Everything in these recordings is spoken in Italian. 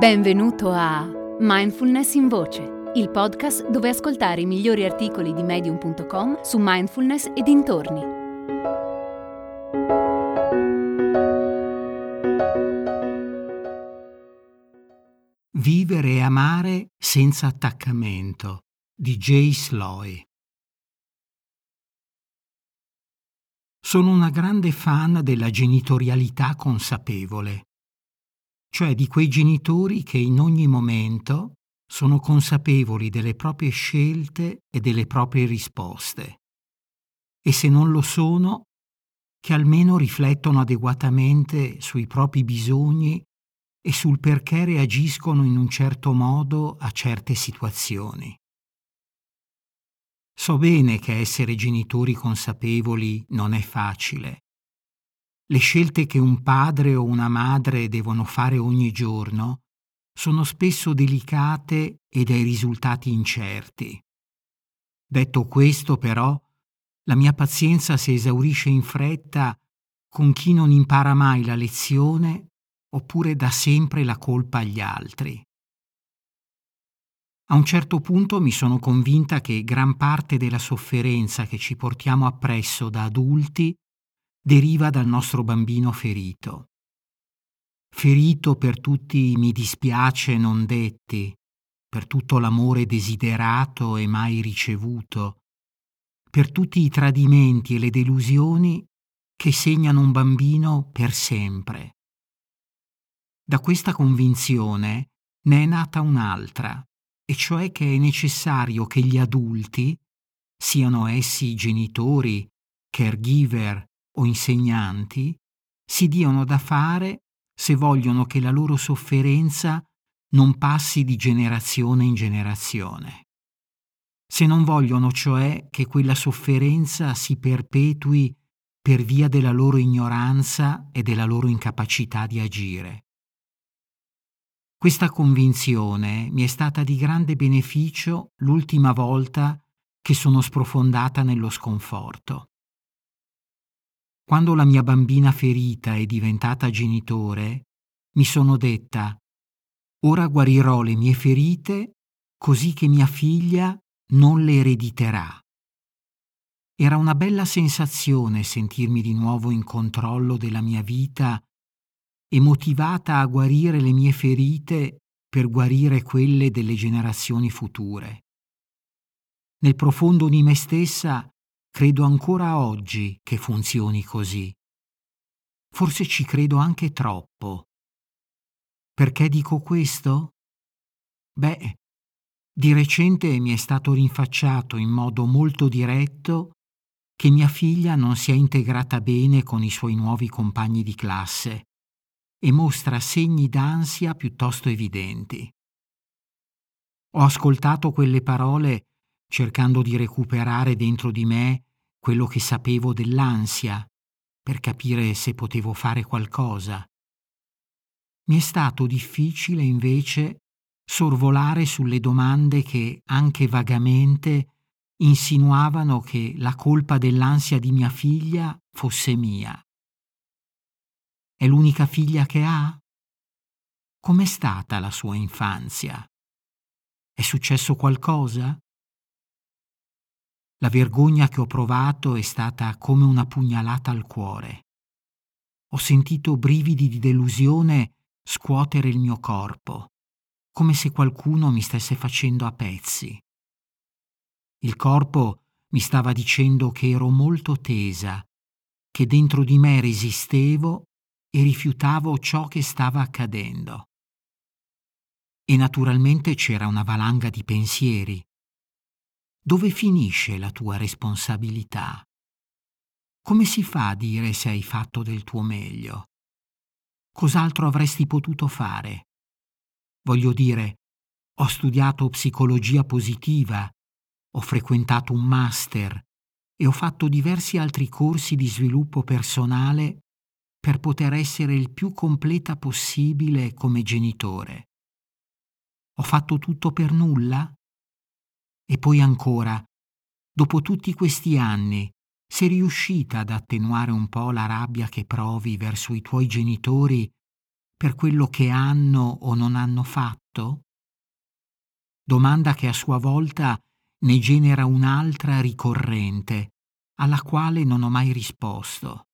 Benvenuto a Mindfulness in Voce, il podcast dove ascoltare i migliori articoli di medium.com su mindfulness e dintorni. Vivere e amare senza attaccamento di Jay Sloy. Sono una grande fan della genitorialità consapevole cioè di quei genitori che in ogni momento sono consapevoli delle proprie scelte e delle proprie risposte. E se non lo sono, che almeno riflettono adeguatamente sui propri bisogni e sul perché reagiscono in un certo modo a certe situazioni. So bene che essere genitori consapevoli non è facile, le scelte che un padre o una madre devono fare ogni giorno sono spesso delicate e dai risultati incerti. Detto questo, però, la mia pazienza si esaurisce in fretta con chi non impara mai la lezione oppure dà sempre la colpa agli altri. A un certo punto mi sono convinta che gran parte della sofferenza che ci portiamo appresso da adulti deriva dal nostro bambino ferito. Ferito per tutti i mi dispiace non detti, per tutto l'amore desiderato e mai ricevuto, per tutti i tradimenti e le delusioni che segnano un bambino per sempre. Da questa convinzione ne è nata un'altra, e cioè che è necessario che gli adulti, siano essi genitori, caregiver o insegnanti si diano da fare se vogliono che la loro sofferenza non passi di generazione in generazione. Se non vogliono cioè che quella sofferenza si perpetui per via della loro ignoranza e della loro incapacità di agire. Questa convinzione mi è stata di grande beneficio l'ultima volta che sono sprofondata nello sconforto. Quando la mia bambina ferita è diventata genitore, mi sono detta, ora guarirò le mie ferite così che mia figlia non le erediterà. Era una bella sensazione sentirmi di nuovo in controllo della mia vita e motivata a guarire le mie ferite per guarire quelle delle generazioni future. Nel profondo di me stessa Credo ancora oggi che funzioni così. Forse ci credo anche troppo. Perché dico questo? Beh, di recente mi è stato rinfacciato in modo molto diretto che mia figlia non si è integrata bene con i suoi nuovi compagni di classe e mostra segni d'ansia piuttosto evidenti. Ho ascoltato quelle parole cercando di recuperare dentro di me quello che sapevo dell'ansia, per capire se potevo fare qualcosa. Mi è stato difficile invece sorvolare sulle domande che, anche vagamente, insinuavano che la colpa dell'ansia di mia figlia fosse mia. È l'unica figlia che ha? Com'è stata la sua infanzia? È successo qualcosa? La vergogna che ho provato è stata come una pugnalata al cuore. Ho sentito brividi di delusione scuotere il mio corpo, come se qualcuno mi stesse facendo a pezzi. Il corpo mi stava dicendo che ero molto tesa, che dentro di me resistevo e rifiutavo ciò che stava accadendo. E naturalmente c'era una valanga di pensieri, dove finisce la tua responsabilità? Come si fa a dire se hai fatto del tuo meglio? Cos'altro avresti potuto fare? Voglio dire, ho studiato psicologia positiva, ho frequentato un master e ho fatto diversi altri corsi di sviluppo personale per poter essere il più completa possibile come genitore. Ho fatto tutto per nulla? E poi ancora, dopo tutti questi anni, sei riuscita ad attenuare un po' la rabbia che provi verso i tuoi genitori per quello che hanno o non hanno fatto? Domanda che a sua volta ne genera un'altra ricorrente, alla quale non ho mai risposto.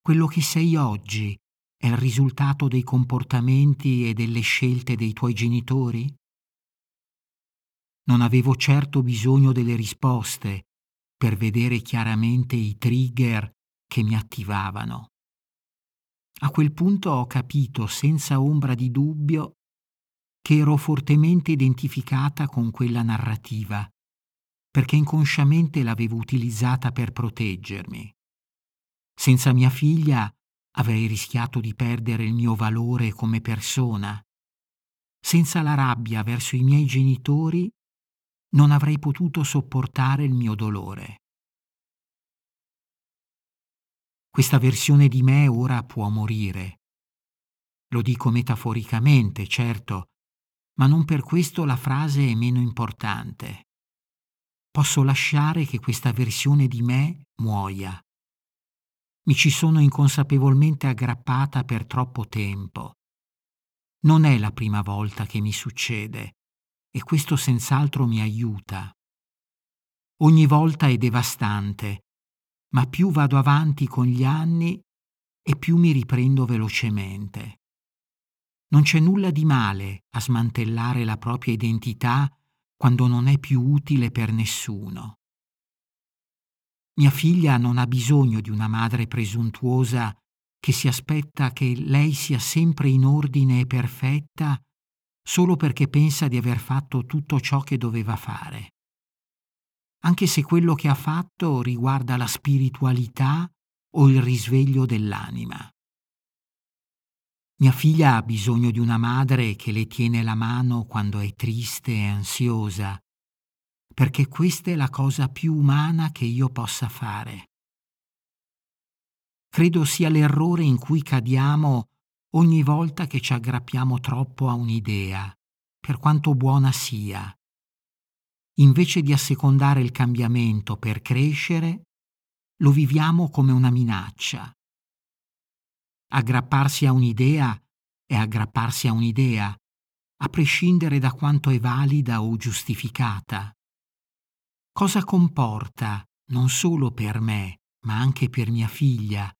Quello che sei oggi è il risultato dei comportamenti e delle scelte dei tuoi genitori? Non avevo certo bisogno delle risposte per vedere chiaramente i trigger che mi attivavano. A quel punto ho capito senza ombra di dubbio che ero fortemente identificata con quella narrativa, perché inconsciamente l'avevo utilizzata per proteggermi. Senza mia figlia avrei rischiato di perdere il mio valore come persona. Senza la rabbia verso i miei genitori non avrei potuto sopportare il mio dolore. Questa versione di me ora può morire. Lo dico metaforicamente, certo, ma non per questo la frase è meno importante. Posso lasciare che questa versione di me muoia. Mi ci sono inconsapevolmente aggrappata per troppo tempo. Non è la prima volta che mi succede e questo senz'altro mi aiuta. Ogni volta è devastante, ma più vado avanti con gli anni e più mi riprendo velocemente. Non c'è nulla di male a smantellare la propria identità quando non è più utile per nessuno. Mia figlia non ha bisogno di una madre presuntuosa che si aspetta che lei sia sempre in ordine e perfetta solo perché pensa di aver fatto tutto ciò che doveva fare. Anche se quello che ha fatto riguarda la spiritualità o il risveglio dell'anima. Mia figlia ha bisogno di una madre che le tiene la mano quando è triste e ansiosa, perché questa è la cosa più umana che io possa fare. Credo sia l'errore in cui cadiamo ogni volta che ci aggrappiamo troppo a un'idea, per quanto buona sia. Invece di assecondare il cambiamento per crescere, lo viviamo come una minaccia Aggrapparsi a un'idea è aggrapparsi a un'idea, a prescindere da quanto è valida o giustificata. Cosa comporta, non solo per me, ma anche per mia figlia,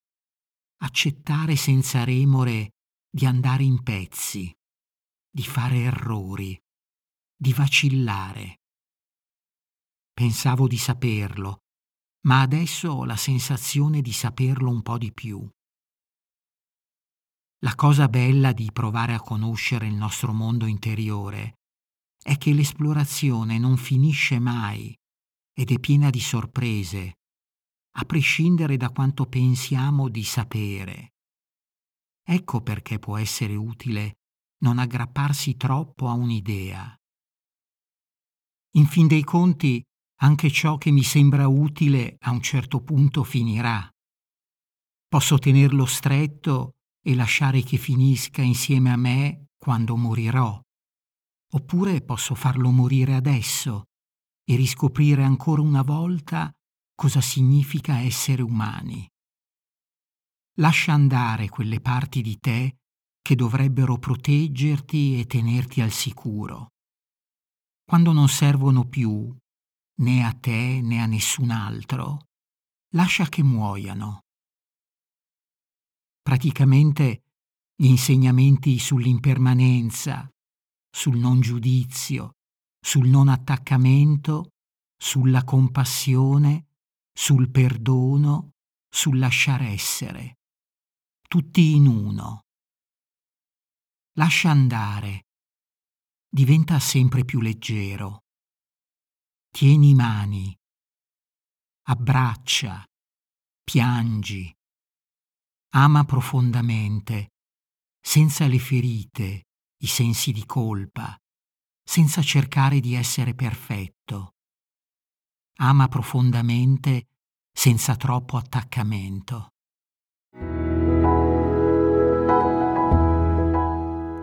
accettare senza remore di andare in pezzi, di fare errori, di vacillare. Pensavo di saperlo, ma adesso ho la sensazione di saperlo un po' di più. La cosa bella di provare a conoscere il nostro mondo interiore è che l'esplorazione non finisce mai ed è piena di sorprese, a prescindere da quanto pensiamo di sapere. Ecco perché può essere utile non aggrapparsi troppo a un'idea. In fin dei conti, anche ciò che mi sembra utile a un certo punto finirà. Posso tenerlo stretto e lasciare che finisca insieme a me quando morirò. Oppure posso farlo morire adesso e riscoprire ancora una volta cosa significa essere umani. Lascia andare quelle parti di te che dovrebbero proteggerti e tenerti al sicuro. Quando non servono più, né a te né a nessun altro, lascia che muoiano praticamente gli insegnamenti sull'impermanenza, sul non giudizio, sul non attaccamento, sulla compassione, sul perdono, sul lasciare essere, tutti in uno. Lascia andare, diventa sempre più leggero. Tieni mani, abbraccia, piangi, ama profondamente, senza le ferite, i sensi di colpa, senza cercare di essere perfetto. Ama profondamente, senza troppo attaccamento.